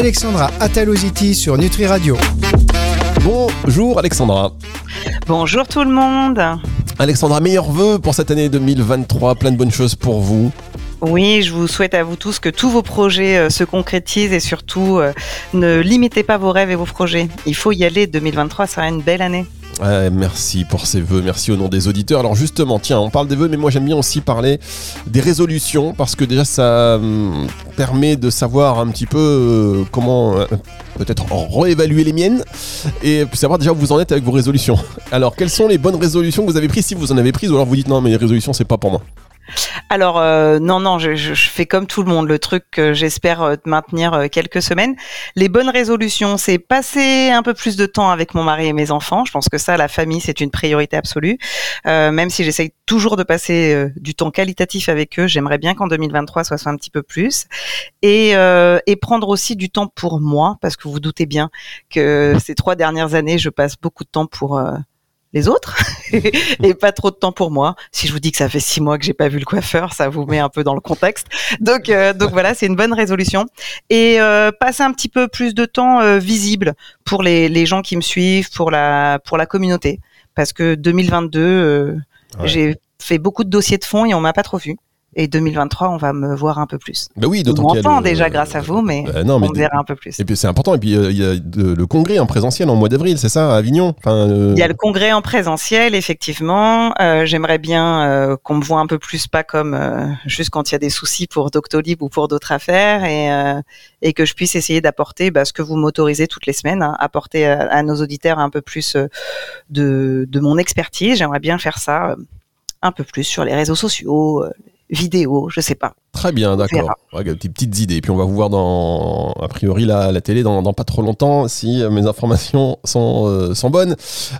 Alexandra Ataloziti sur Nutri Radio. Bonjour Alexandra. Bonjour tout le monde. Alexandra, meilleurs vœux pour cette année 2023, plein de bonnes choses pour vous. Oui, je vous souhaite à vous tous que tous vos projets euh, se concrétisent et surtout euh, ne limitez pas vos rêves et vos projets. Il faut y aller, 2023 sera une belle année merci pour ces vœux, merci au nom des auditeurs. Alors justement, tiens, on parle des vœux, mais moi j'aime bien aussi parler des résolutions parce que déjà ça hum, permet de savoir un petit peu euh, comment euh, peut-être réévaluer les miennes et savoir déjà où vous en êtes avec vos résolutions. Alors quelles sont les bonnes résolutions que vous avez prises si vous en avez prises ou alors vous dites non mais les résolutions c'est pas pour moi. Alors euh, non, non, je, je, fais comme tout le monde, le truc que j'espère euh, maintenir euh, quelques semaines. Les bonnes résolutions, c'est passer un peu plus de temps avec mon mari et mes enfants. Je pense que ça, la famille, c'est une priorité absolue. même si j'essaye toujours de passer du temps qualitatif avec eux, j'aimerais bien qu'en 2023, ça soit un petit peu plus. Et, et prendre aussi du temps pour moi, parce que vous vous doutez bien que ces trois dernières années, je passe beaucoup de temps pour les autres et pas trop de temps pour moi. Si je vous dis que ça fait six mois que j'ai pas vu le coiffeur, ça vous met un peu dans le contexte. Donc, euh, donc voilà, c'est une bonne résolution. Et euh, passer un petit peu plus de temps euh, visible pour les, les, gens qui me suivent, pour la pour la communauté, parce que 2022, j'ai fait beaucoup de dossiers de fonds et on m'a pas trop vu. Et 2023, on va me voir un peu plus. Bah oui, d'autant on m'entend déjà grâce à vous, mais, bah on verra un peu plus. Et puis c'est important. Et puis euh, il y a le congrès en présentiel en mois d'avril, c'est ça, à Avignon? Enfin, euh, Il y a le congrès en présentiel, effectivement. Euh, J'aimerais bien qu'on me voit un peu plus, pas comme juste quand il y a des soucis pour Doctolib ou pour d'autres affaires, et, et que je puisse essayer d'apporter bah, ce que vous m'autorisez toutes les semaines, hein, apporter à, à, nos auditeurs un peu plus de, de mon expertise. J'aimerais bien faire ça un peu plus sur les réseaux sociaux, vidéo, je sais pas. Très bien, d'accord. des petites idées. Et puis on va vous voir dans, a priori, la, la télé dans, pas trop longtemps, si mes informations sont, euh, sont bonnes.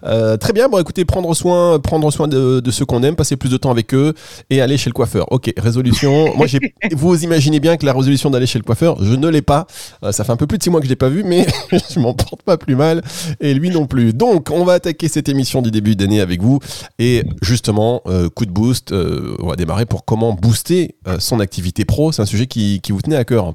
Euh, très bien. Bon, écoutez, prendre soin, prendre soin de, ceux qu'on aime, passer plus de temps avec eux et aller chez le coiffeur. Ok, résolution. Moi, j'ai, vous imaginez bien que la résolution d'aller chez le coiffeur, je ne l'ai pas. Euh, ça fait un peu plus de six mois que je l'ai pas vu, mais je m'en porte pas plus mal et lui non plus. Donc, on va attaquer cette émission du début d'année avec vous et justement, coup de boost. on va démarrer pour comment booster son activité pro, c'est un sujet qui, qui vous tenait à cœur.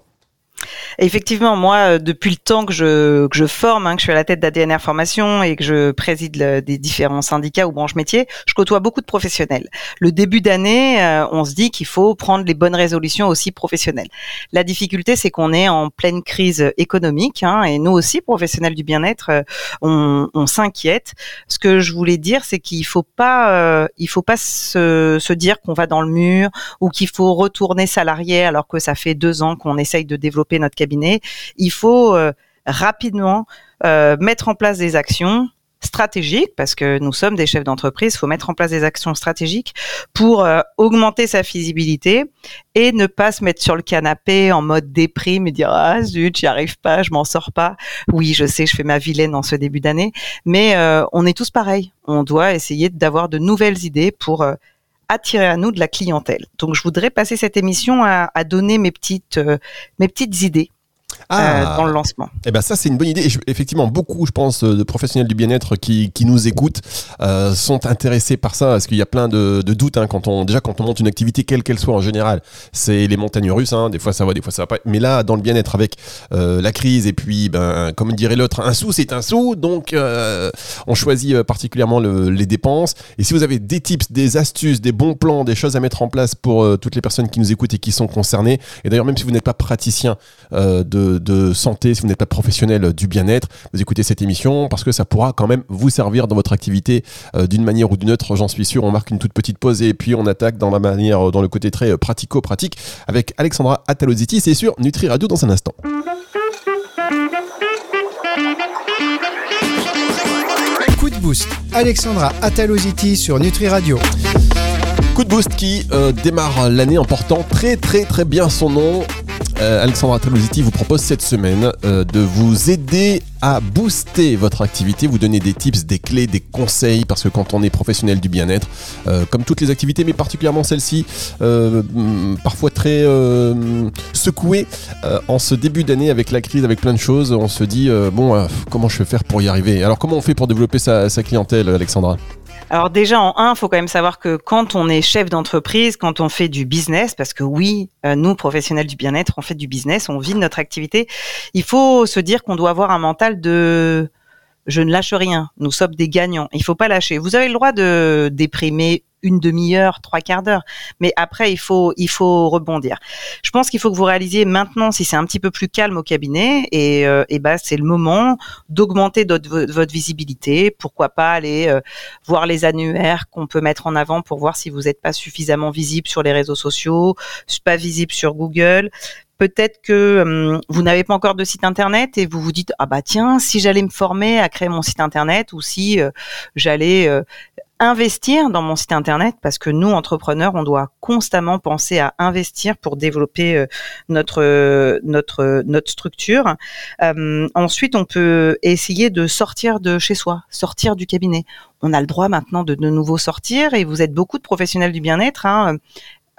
Effectivement, moi, euh, depuis le temps que je, que je forme, hein, que je suis à la tête d'ADNR Formation et que je préside des différents syndicats ou branches métiers, je côtoie beaucoup de professionnels. Le début d'année, euh, on se dit qu'il faut prendre les bonnes résolutions aussi professionnelles. La difficulté, c'est qu'on est en pleine crise économique hein, et nous aussi, professionnels du bien-être, euh, on, on s'inquiète. Ce que je voulais dire, c'est qu'il faut pas, il faut pas se, se dire qu'on va dans le mur ou qu'il faut retourner salarié alors que ça fait deux ans qu'on essaye de développer notre il faut euh, rapidement euh, mettre en place des actions stratégiques, parce que nous sommes des chefs d'entreprise, il faut mettre en place des actions stratégiques pour euh, augmenter sa visibilité et ne pas se mettre sur le canapé en mode déprime et dire ah zut j'y arrive pas, je m'en sors pas. Oui, je sais, je fais ma vilaine en ce début d'année, mais on est tous pareils. On doit essayer d'avoir de nouvelles idées pour attirer à nous de la clientèle. Donc je voudrais passer cette émission à, donner mes petites, euh, mes petites idées ah. Euh, dans le lancement. Eh ben ça c'est une bonne idée. effectivement, beaucoup, je pense, de professionnels du bien-être qui, qui, nous écoutent euh, sont intéressés par ça, parce qu'il y a plein de, de doutes hein, quand on déjà quand on monte une activité quelle qu'elle soit en général. C'est les montagnes russes. Hein, des fois ça va, des fois ça va pas. Mais là, dans le bien-être avec euh, la crise et puis, ben, comme dirait l'autre, un sou c'est un sou. Donc euh, on choisit euh, particulièrement le, les dépenses. Et si vous avez des tips, des astuces, des bons plans, des choses à mettre en place pour euh, toutes les personnes qui nous écoutent et qui sont concernées, et d'ailleurs même si vous n'êtes pas praticien de de, santé, si vous n'êtes pas professionnel du bien-être, vous écoutez cette émission parce que ça pourra quand même vous servir dans votre activité euh, d'une manière ou d'une autre, j'en suis sûr. On marque une toute petite pause et puis on attaque dans la manière, dans le côté très euh, pratico-pratique avec Alexandra Ataloziti. C'est sur Nutri Radio dans un instant. Coup de boost, Alexandra Ataloziti sur Nutri Radio. Coup de boost qui euh, démarre l'année en portant très très très bien son nom. Euh, Alexandra Trelositi vous propose cette semaine euh, de vous aider à booster votre activité, vous donner des tips, des clés, des conseils, parce que quand on est professionnel du bien-être, euh, comme toutes les activités, mais particulièrement celle-ci, mm, parfois très secouée en ce début d'année avec la crise, avec plein de choses, on se dit, bon, comment je vais faire pour y arriver? Alors comment on fait pour développer sa clientèle, Alexandra? Alors déjà en un, faut quand même savoir que quand on est chef d'entreprise, quand on fait du business, parce que oui, euh, nous professionnels du bien-être, on fait du business, on vit de notre activité, il faut se dire qu'on doit avoir un mental de je ne lâche rien, nous sommes des gagnants. Il faut pas lâcher. Vous avez le droit de déprimer une demi-heure, trois quarts d'heure. Mais après, il faut, il faut rebondir. Je pense qu'il faut que vous réalisiez maintenant, si c'est un petit peu plus calme au cabinet, et, euh, et ben, c'est le moment d'augmenter votre, visibilité. Pourquoi pas aller euh, voir les annuaires qu'on peut mettre en avant pour voir si vous n'êtes pas suffisamment visible sur les réseaux sociaux, pas visible sur Google peut-être que hum, vous n'avez pas encore de site internet et vous vous dites ah bah tiens si j'allais me former à créer mon site internet ou si euh, j'allais investir dans mon site internet parce que nous entrepreneurs on doit constamment penser à investir pour développer euh, notre notre notre structure. Euh, ensuite on peut essayer de sortir de chez soi sortir du cabinet. On a le droit maintenant de de nouveau sortir et vous êtes beaucoup de professionnels du bien-être hein,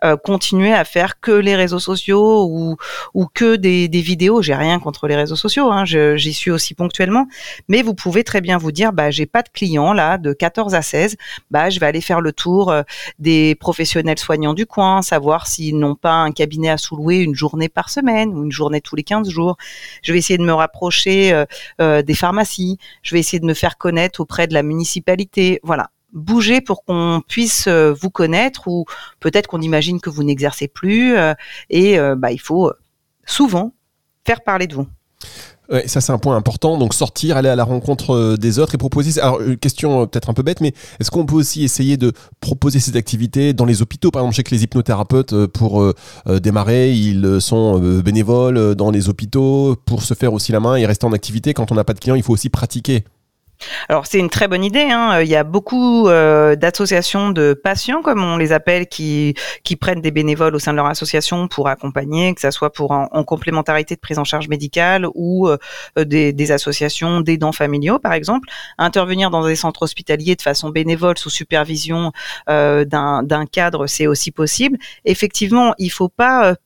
euh, continuer à faire que les réseaux sociaux ou, ou que des, des vidéos. J'ai rien contre les réseaux sociaux, hein, j'y suis aussi ponctuellement, mais vous pouvez très bien vous dire, bah j'ai pas de clients là de 14 à 16, bah je vais aller faire le tour euh, des professionnels soignants du coin, savoir s'ils n'ont pas un cabinet à sous-louer une journée par semaine ou une journée tous les 15 jours. Je vais essayer de me rapprocher euh, des pharmacies, je vais essayer de me faire connaître auprès de la municipalité. Voilà, bouger pour qu'on puisse euh, vous connaître ou peut-être qu'on imagine que vous n'exercez plus euh, et euh, bah, il faut souvent faire parler de vous. Ça c'est un point important. Donc sortir, aller à la rencontre des autres et proposer. Alors une question peut-être un peu bête, mais est-ce qu'on peut aussi essayer de proposer ces activités dans les hôpitaux? Par exemple, je sais que les hypnothérapeutes pour démarrer, ils sont bénévoles dans les hôpitaux pour se faire aussi la main et rester en activité. Quand on n'a pas de clients, il faut aussi pratiquer. Alors c'est une très bonne idée. Hein. Il y a beaucoup euh, d'associations de patients, comme on les appelle, qui, qui prennent des bénévoles au sein de leur association pour accompagner, que ce soit pour en, complémentarité de prise en charge médicale ou euh, des, des, associations d'aidants familiaux, par exemple. Intervenir dans des centres hospitaliers de façon bénévole sous supervision euh, d'un cadre, c'est aussi possible. Effectivement, il faut pas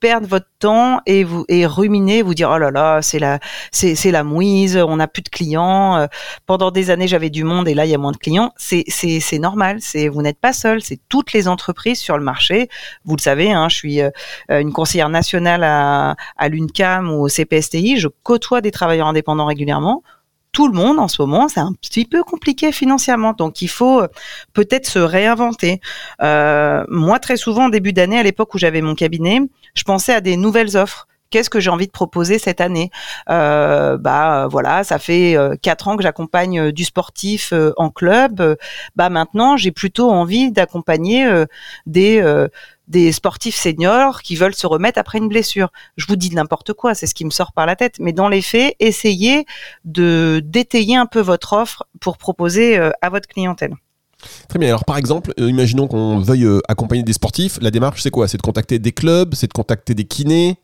perdre votre temps et vous et ruminer, vous dire oh là là, c'est la c'est c'est la mouise, on n'a plus de clients. Euh, pendant des années, j'avais du monde et là il y a moins de clients. C'est c'est c'est normal. C'est vous n'êtes pas seul. C'est toutes les entreprises sur le marché. Vous le savez, hein, je suis euh, une conseillère nationale à à l'UNCAM ou au CPSTI. Je côtoie des travailleurs indépendants régulièrement tout le monde en ce moment, c'est un petit peu compliqué financièrement. Donc il faut euh, peut-être se réinventer. Euh, moi, très souvent, en début d'année, à l'époque où j'avais mon cabinet, je pensais à des nouvelles offres. Qu'est-ce que j'ai envie de proposer cette année? Euh, Bah voilà, ça fait quatre ans que j'accompagne du sportif en club. bah maintenant, j'ai plutôt envie d'accompagner des des sportifs seniors qui veulent se remettre après une blessure. Je vous dis n'importe quoi, c'est ce qui me sort par la tête. Mais dans les faits, essayez de d'étayer un peu votre offre pour proposer euh, à votre clientèle. Très bien. Alors, par exemple, euh, imaginons qu'on veuille euh, accompagner des sportifs. La démarche, c'est quoi? C'est de contacter des clubs, c'est de contacter des kinés?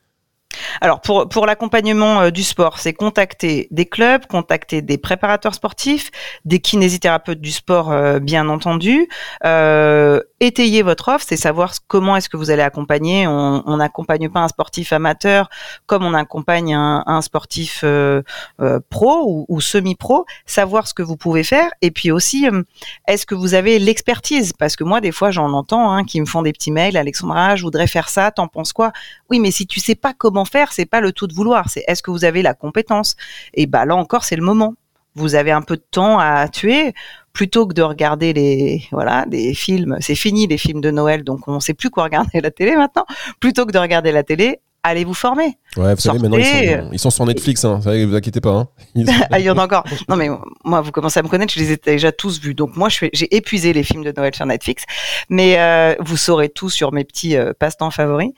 Alors pour, pour l'accompagnement euh, du sport, c'est contacter des clubs, contacter des préparateurs sportifs, des kinésithérapeutes du sport euh, bien entendu, euh, étayer votre offre, c'est savoir comment est-ce que vous allez accompagner. On n'accompagne pas un sportif amateur comme on accompagne un, sportif pro ou, ou semi-pro, savoir ce que vous pouvez faire et puis aussi est-ce que vous avez l'expertise? Parce que moi des fois j'en entends hein, qui me font des petits mails, Alexandra, je voudrais faire ça, t'en penses quoi? Oui, mais si tu sais pas comment faire, c'est pas le tout de vouloir, c'est est-ce que vous avez la compétence? Et bah là encore, c'est le moment. Vous avez un peu de temps à tuer plutôt que de regarder les voilà des films. C'est fini les films de Noël, donc on sait plus quoi regarder la télé maintenant. Plutôt que de regarder la télé, allez vous former. Ouais, vous savez, maintenant, ils sont, sur Netflix, hein. Vous, vous inquiétez pas. Hein. il y en a encore. Non, mais moi, vous commencez à me connaître, je les ai déjà tous vus. Donc, moi, j'ai épuisé les films de Noël sur Netflix. Mais euh, vous saurez tout sur mes petits euh, passe-temps favoris.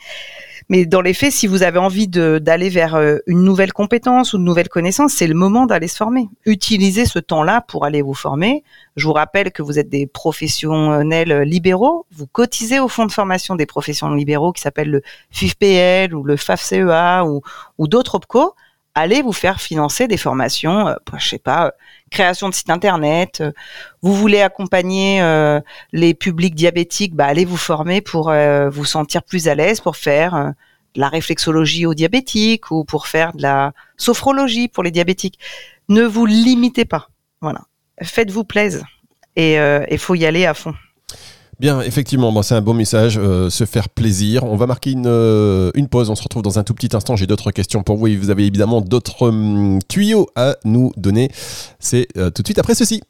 Mais dans les faits, si vous avez envie d'aller vers euh, une nouvelle compétence ou une nouvelle connaissance, c'est le moment d'aller se former. Utilisez ce temps-là pour aller vous former. Je vous rappelle que vous êtes des professionnels libéraux. Vous cotisez au fonds de formation des professionnels libéraux qui s'appelle le FIFPL ou le FAFCEA ou, ou d'autres OPCO allez vous faire financer des formations, euh, je sais pas, euh, création de site internet. Euh, vous voulez accompagner les publics diabétiques, bah, allez vous former pour vous sentir plus à l'aise pour faire de la réflexologie aux diabétiques ou pour faire de la sophrologie pour les diabétiques. Ne vous limitez pas. Voilà. Faites-vous plaisir et il faut y aller à fond. Bien, effectivement, bon, c'est un bon message, se faire plaisir. On va marquer une, une, pause, on se retrouve dans un tout petit instant. J'ai d'autres questions pour vous et vous avez évidemment d'autres hum, tuyaux à nous donner. C'est tout de suite après ceci.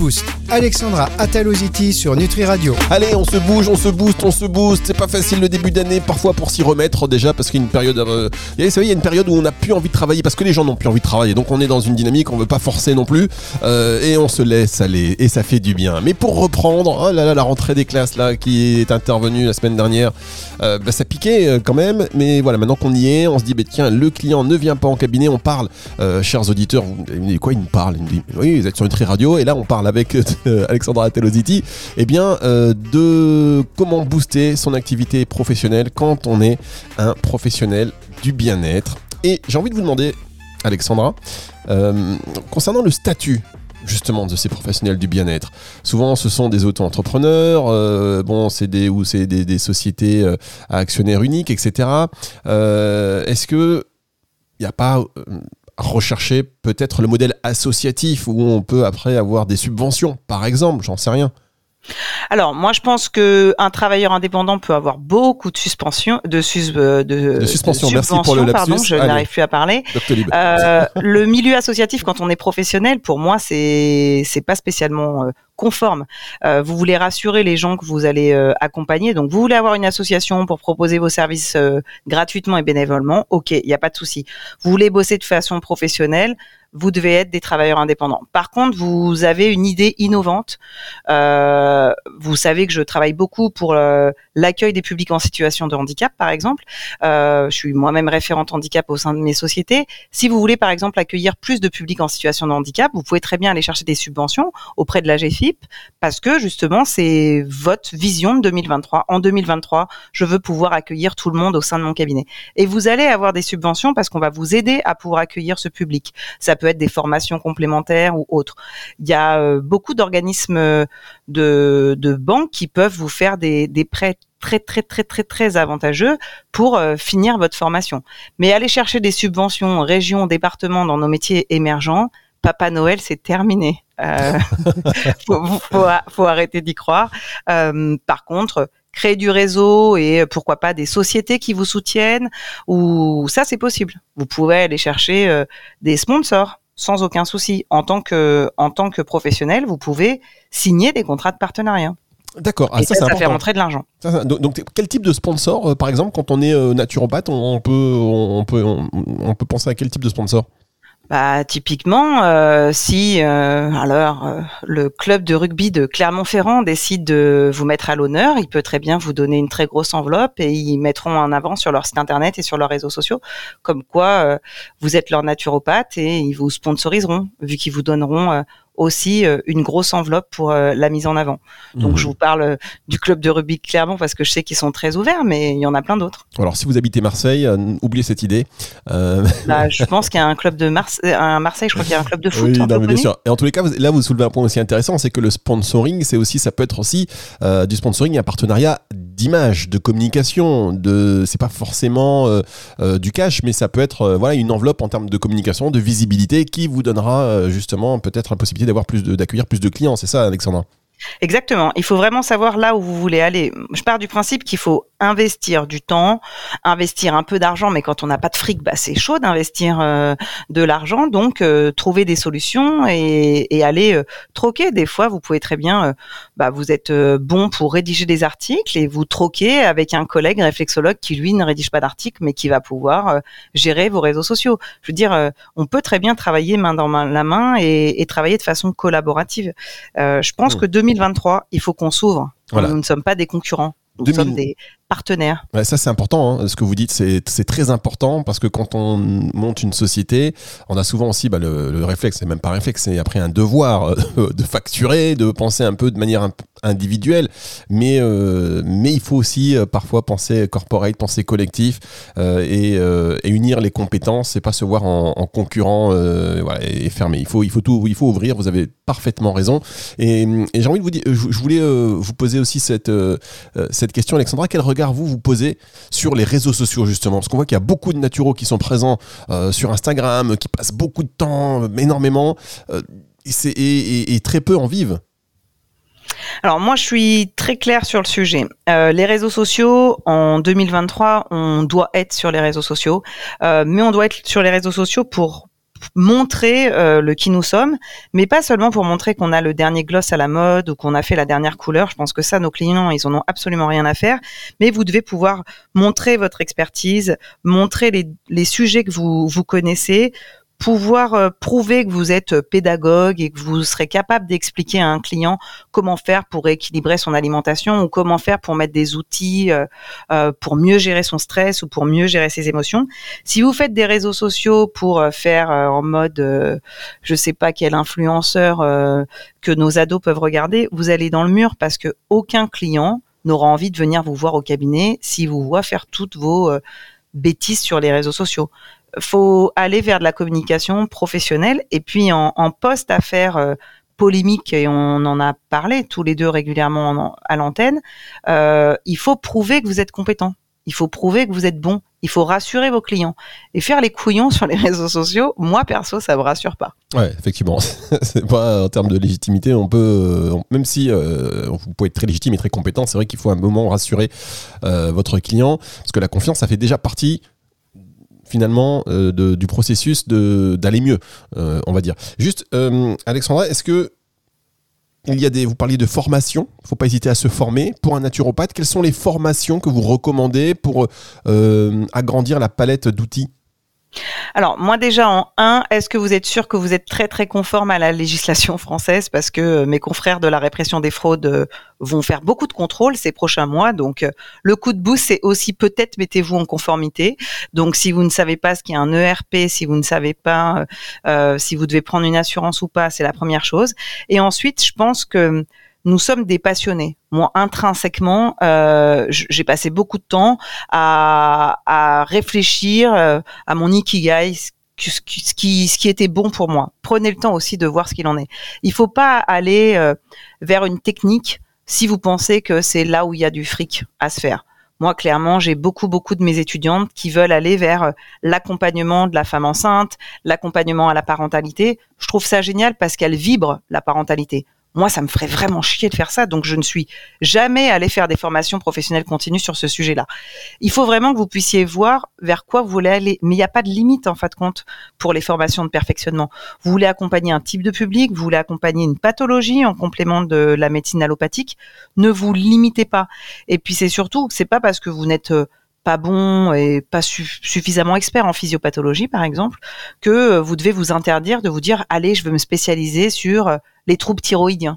boost. Alexandra Ataloziti sur Nutri Radio. Allez, on se bouge, on se booste, on se booste. C'est pas facile le début d'année, parfois pour s'y remettre déjà, parce qu'il y a une période. Euh, il y a une période où on n'a plus envie de travailler, parce que les gens n'ont plus envie de travailler. Donc on est dans une dynamique, on veut pas forcer non plus, euh, et on se laisse aller, et ça fait du bien. Mais pour reprendre, oh la rentrée des classes là qui est intervenue la semaine dernière, euh, bah, ça piquait quand même. Mais voilà, maintenant qu'on y est, on se dit, bah, tiens, le client ne vient pas en cabinet, on parle, chers auditeurs, vous quoi, il me parle, il me dit, oui, vous êtes sur Nutri Radio, et là on parle avec euh, Alexandra Telositi, eh bien, euh, de comment booster son activité professionnelle quand on est un professionnel du bien-être. Et j'ai envie de vous demander, Alexandra, euh, concernant le statut justement de ces professionnels du bien-être. Souvent, ce sont des auto-entrepreneurs, bon, c'est ou c'est des, sociétés à actionnaires uniques, etc. Est-ce que il n'y a pas rechercher peut-être le modèle associatif où on peut après avoir des subventions, par exemple, j'en sais rien. Alors, moi, je pense que un travailleur indépendant peut avoir beaucoup de suspension, de, sus, euh, de, de suspension. Merci pour le lapsus. Pardon, je n'arrive plus à parler. Euh, le milieu associatif, quand on est professionnel, pour moi, c'est c'est pas spécialement euh, conforme. Euh, vous voulez rassurer les gens que vous allez euh, accompagner. Donc, vous voulez avoir une association pour proposer vos services euh, gratuitement et bénévolement. Ok, il n'y a pas de souci. Vous voulez bosser de façon professionnelle vous devez être des travailleurs indépendants. Par contre, vous avez une idée innovante. Euh, vous savez que je travaille beaucoup pour euh, l'accueil des publics en situation de handicap, par exemple. Euh, je suis moi-même référente handicap au sein de mes sociétés. Si vous voulez, par exemple, accueillir plus de publics en situation de handicap, vous pouvez très bien aller chercher des subventions auprès de la GFIP parce que justement, c'est votre vision de 2023. En 2023, je veux pouvoir accueillir tout le monde au sein de mon cabinet. Et vous allez avoir des subventions parce qu'on va vous aider à pouvoir accueillir ce public. Ça peut être des formations complémentaires ou autres. Il y a euh, beaucoup d'organismes euh, de, de banques qui peuvent vous faire des, prêts très très très très très avantageux pour euh, finir votre formation. Mais aller chercher des subventions région, département dans nos métiers émergents, Papa Noël, c'est terminé. Euh, faut, arrêter d'y croire. Par contre, créer du réseau et pourquoi pas des sociétés qui vous soutiennent, ou ça c'est possible. Vous pouvez aller chercher des sponsors sans aucun souci. En tant que, en tant que professionnel, vous pouvez signer des contrats de partenariat. D'accord. Ah, ça, ça, fait rentrer de l'argent. Donc, quel type de sponsor, euh, par exemple, quand on est euh, naturopathe, on, peut, on, peut, on, peut penser à quel type de sponsor? Bah, typiquement, euh, si euh, alors euh, le club de rugby de Clermont-Ferrand décide de vous mettre à l'honneur, il peut très bien vous donner une très grosse enveloppe et ils mettront en avant sur leur site internet et sur leurs réseaux sociaux comme quoi vous êtes leur naturopathe et ils vous sponsoriseront vu qu'ils vous donneront aussi euh, une grosse enveloppe pour euh, la mise en avant. Donc je mhm. vous parle euh, du club de rugby Clermont parce que je sais qu'ils sont très ouverts, mais il y en a plein d'autres. Alors si vous habitez Marseille, oubliez cette idée. Bah, je pense qu'il y a un club de Marseille, Marseille, je crois qu'il y a un club de foot. Oui, non, mais bien sûr. Et en tous les cas, là vous soulevez un point aussi intéressant, c'est que le sponsoring, c'est aussi, ça peut être aussi du sponsoring, un partenariat d'image, de communication. De, c'est pas forcément du cash, mais ça peut être voilà une enveloppe en termes de communication, de visibilité qui vous donnera justement peut-être la possibilité d'avoir plus d'accueillir plus de clients. C'est ça, Alexandra Exactement. Il faut vraiment savoir là où vous voulez aller. Je pars du principe qu'il faut investir du temps, investir un peu d'argent, mais quand on n'a pas de fric, bah, c'est chaud d'investir euh, de l'argent. Donc, euh, trouver des solutions et, et aller euh, troquer. Des fois, vous pouvez très bien, bah, vous êtes bon pour rédiger des articles et vous troquez avec un collègue réflexologue qui, lui, ne rédige pas d'articles, mais qui va pouvoir gérer vos réseaux sociaux. Je veux dire, on peut très bien travailler main dans main, la main et, et travailler de façon collaborative. je pense mmh. que 2023, il faut qu'on s'ouvre. Nous ne sommes pas des concurrents. Nous sommes des ça, c'est important. Hein. Ce que vous dites, c'est très important parce que quand on monte une société, on a souvent aussi bah, le, réflexe, c'est même pas réflexe, c'est après un devoir euh, de facturer, de penser un peu de manière un, individuel, mais euh, mais il faut aussi euh, parfois penser corporate, penser collectif et, et, unir les compétences et pas se voir en, en concurrent et fermé. Il faut il faut tout il faut ouvrir. Vous avez parfaitement raison. Et, et j'ai envie de vous dire, je, je voulais vous poser aussi cette cette question, Alexandra. Quel regard vous vous posez sur les réseaux sociaux justement Parce qu'on voit qu'il y a beaucoup de naturaux qui sont présents sur Instagram, qui passent beaucoup de temps, énormément. Et, et, très peu en vivent. Alors moi, je suis très claire sur le sujet. Euh, les réseaux sociaux, en 2023, on doit être sur les réseaux sociaux, euh, mais on doit être sur les réseaux sociaux pour montrer euh, le qui nous sommes, mais pas seulement pour montrer qu'on a le dernier gloss à la mode ou qu'on a fait la dernière couleur. Je pense que ça, nos clients, ils en ont absolument rien à faire. Mais vous devez pouvoir montrer votre expertise, montrer les, les sujets que vous vous connaissez, pouvoir euh, prouver que vous êtes pédagogue et que vous serez capable d'expliquer à un client comment faire pour équilibrer son alimentation ou comment faire pour mettre des outils euh, euh, pour mieux gérer son stress ou pour mieux gérer ses émotions. Si vous faites des réseaux sociaux pour faire en mode je sais pas quel influenceur que nos ados peuvent regarder, vous allez dans le mur parce que aucun client n'aura envie de venir vous voir au cabinet si vous voit faire toutes vos bêtises sur les réseaux sociaux faut aller vers de la communication professionnelle et puis en, en poste à faire euh, polémique et on en a parlé tous les deux régulièrement à l'antenne. Euh, il faut prouver que vous êtes compétent. Il faut prouver que vous êtes bon. Il faut rassurer vos clients et faire les couillons sur les réseaux sociaux. Moi perso, ça me rassure pas. Ouais, effectivement, c'est pas en termes de légitimité. On peut, euh, même si vous pouvez être très légitime et très compétent, c'est vrai qu'il faut un moment rassurer votre client parce que la confiance, ça fait déjà partie finalement euh, du processus d'aller mieux, euh, on va dire. Juste, euh, Alexandra, est-ce que il y a des, vous parliez de formation, il ne faut pas hésiter à se former. Pour un naturopathe, quelles sont les formations que vous recommandez pour agrandir la palette d'outils? Alors moi déjà en 1, est-ce que vous êtes sûr que vous êtes très très conforme à la législation française? Parce que euh, mes confrères de la répression des fraudes euh, vont faire beaucoup de contrôles ces prochains mois. Donc euh, le coup de boost c'est aussi peut-être mettez-vous en conformité. Donc si vous ne savez pas ce qu'est un ERP, si vous ne savez pas si vous devez prendre une assurance ou pas, c'est la première chose. Et ensuite, je pense que nous sommes des passionnés. Moi, intrinsèquement, euh, j'ai passé beaucoup de temps à, réfléchir euh, à mon ikigai, ce qui, était bon pour moi. Prenez le temps aussi de voir ce qu'il en est. Il faut pas aller euh, vers une technique si vous pensez que c'est là où il y a du fric à se faire. Moi, clairement, j'ai beaucoup, beaucoup de mes étudiantes qui veulent aller vers l'accompagnement de la femme enceinte, l'accompagnement à la parentalité. Je trouve ça génial parce qu'elle vibre la parentalité. Moi, ça me ferait vraiment chier de faire ça. Donc, je ne suis jamais allée faire des formations professionnelles continues sur ce sujet-là. Il faut vraiment que vous puissiez voir vers quoi vous voulez aller. Mais il n'y a pas de limite, en fin de compte, pour les formations de perfectionnement. Vous voulez accompagner un type de public, vous voulez accompagner une pathologie en complément de la médecine allopathique. Ne vous limitez pas. Et puis, c'est surtout, c'est pas parce que vous n'êtes euh, pas bon et pas suffisamment expert en physiopathologie, par exemple, que euh, vous devez vous interdire de vous dire, allez, je veux me spécialiser sur euh, les troubles thyroïdiens.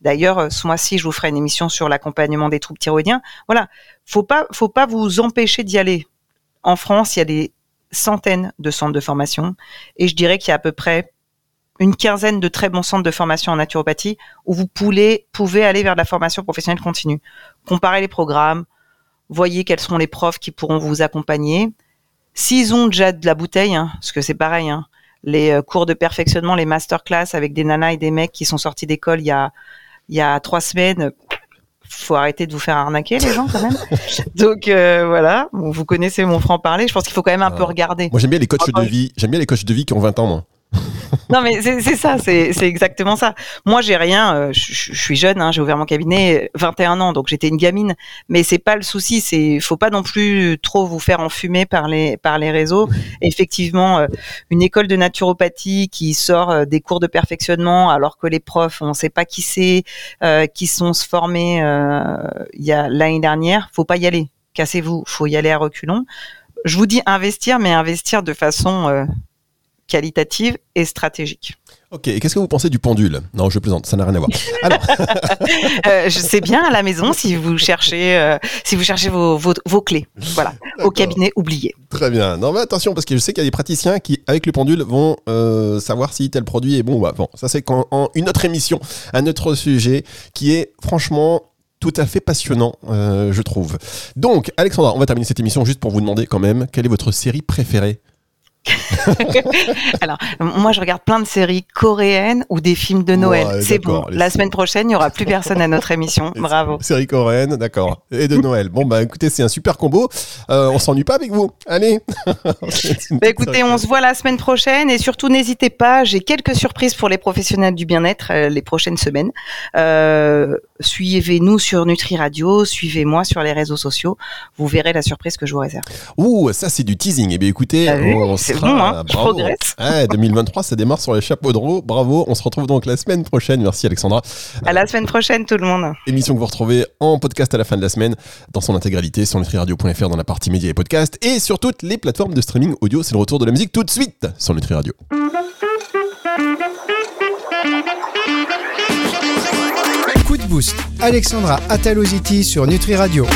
D'ailleurs, euh, ce mois-ci, je vous ferai une émission sur l'accompagnement des troubles thyroïdiens. Voilà, faut pas, faut pas vous empêcher d'y aller. En France, il y a des centaines de centres de formation, et je dirais qu'il y a à peu près une quinzaine de très bons centres de formation en naturopathie où vous pouvez, aller vers la formation professionnelle continue. Comparer les programmes, voyez quels sont les profs qui pourront vous accompagner. S'ils ont déjà de la bouteille, hein, parce que c'est pareil, hein, les euh, cours de perfectionnement, les masterclass avec des nanas et des mecs qui sont sortis d'école il y a, il y a trois semaines, faut arrêter de vous faire arnaquer les gens quand même. Donc euh, voilà, vous connaissez mon franc parler. Je pense qu'il faut quand même un peu regarder. Moi j'aime bien les coachs de vie. J'aime bien les coachs de vie qui ont 20 ans moi non, mais c'est ça, c'est exactement ça. Moi, j'ai rien. Euh, je suis jeune, hein, j'ai ouvert mon cabinet 21 ans, donc j'étais une gamine. Mais c'est pas le souci. C'est faut pas non plus trop vous faire enfumer par les par les réseaux. Effectivement, euh, une école de naturopathie qui sort euh, des cours de perfectionnement, alors que les profs, on sait pas qui c'est, qui sont se former il l'année dernière. Faut pas y aller. Cassez-vous. Faut y aller à reculons. Je vous dis investir, mais investir de façon qualitative et stratégique. Ok, et qu'est-ce que vous pensez du pendule? Non, je plaisante, ça n'a rien à voir. Alors, Euh, je sais bien à la maison si vous cherchez, euh, si vous cherchez vos, vos, vos clés. Voilà, au cabinet oublié. très bien. Non, mais attention, parce que je sais qu'il y a des praticiens qui, avec le pendule, vont euh, savoir si tel produit est bon ou pas. Bon, ça c'est quand, en une autre émission, un autre sujet qui est franchement tout à fait passionnant, euh, je trouve. Donc, Alexandra, on va terminer cette émission juste pour vous demander quand même quelle est votre série préférée? Alors, moi, je regarde plein de séries coréennes ou des films de Noël. Ouais, c'est bon. La semaine prochaine, il n'y aura plus personne à notre émission. Bravo. Série coréenne, d'accord. Et de Noël. Bon, bah écoutez, c'est un super combo. Euh, on s'ennuie pas avec vous. Allez. Bah, écoutez, on se voit la semaine prochaine et surtout n'hésitez pas, j'ai quelques surprises pour les professionnels du bien-être euh, les prochaines semaines. Euh, Suivez-nous sur Nutri Radio, suivez-moi sur les réseaux sociaux, vous verrez la surprise que je vous réserve. Ouh, ça c'est du teasing. Eh bien écoutez, vu on sera- bon, hein, je bravo. progresse. Ouais, 2023, ça démarre sur les chapeaux de roue. Bravo. On se retrouve donc la semaine prochaine. Merci Alexandra. À la semaine prochaine tout le monde. Émission que vous retrouvez en podcast à la fin de la semaine dans son intégralité sur nutriradio.fr dans la partie médias et podcasts et sur toutes les plateformes de streaming audio. C'est le retour de la musique tout de suite sur Nutri Radio. Coup de boost. Alexandra Ataloziti sur Nutri Radio.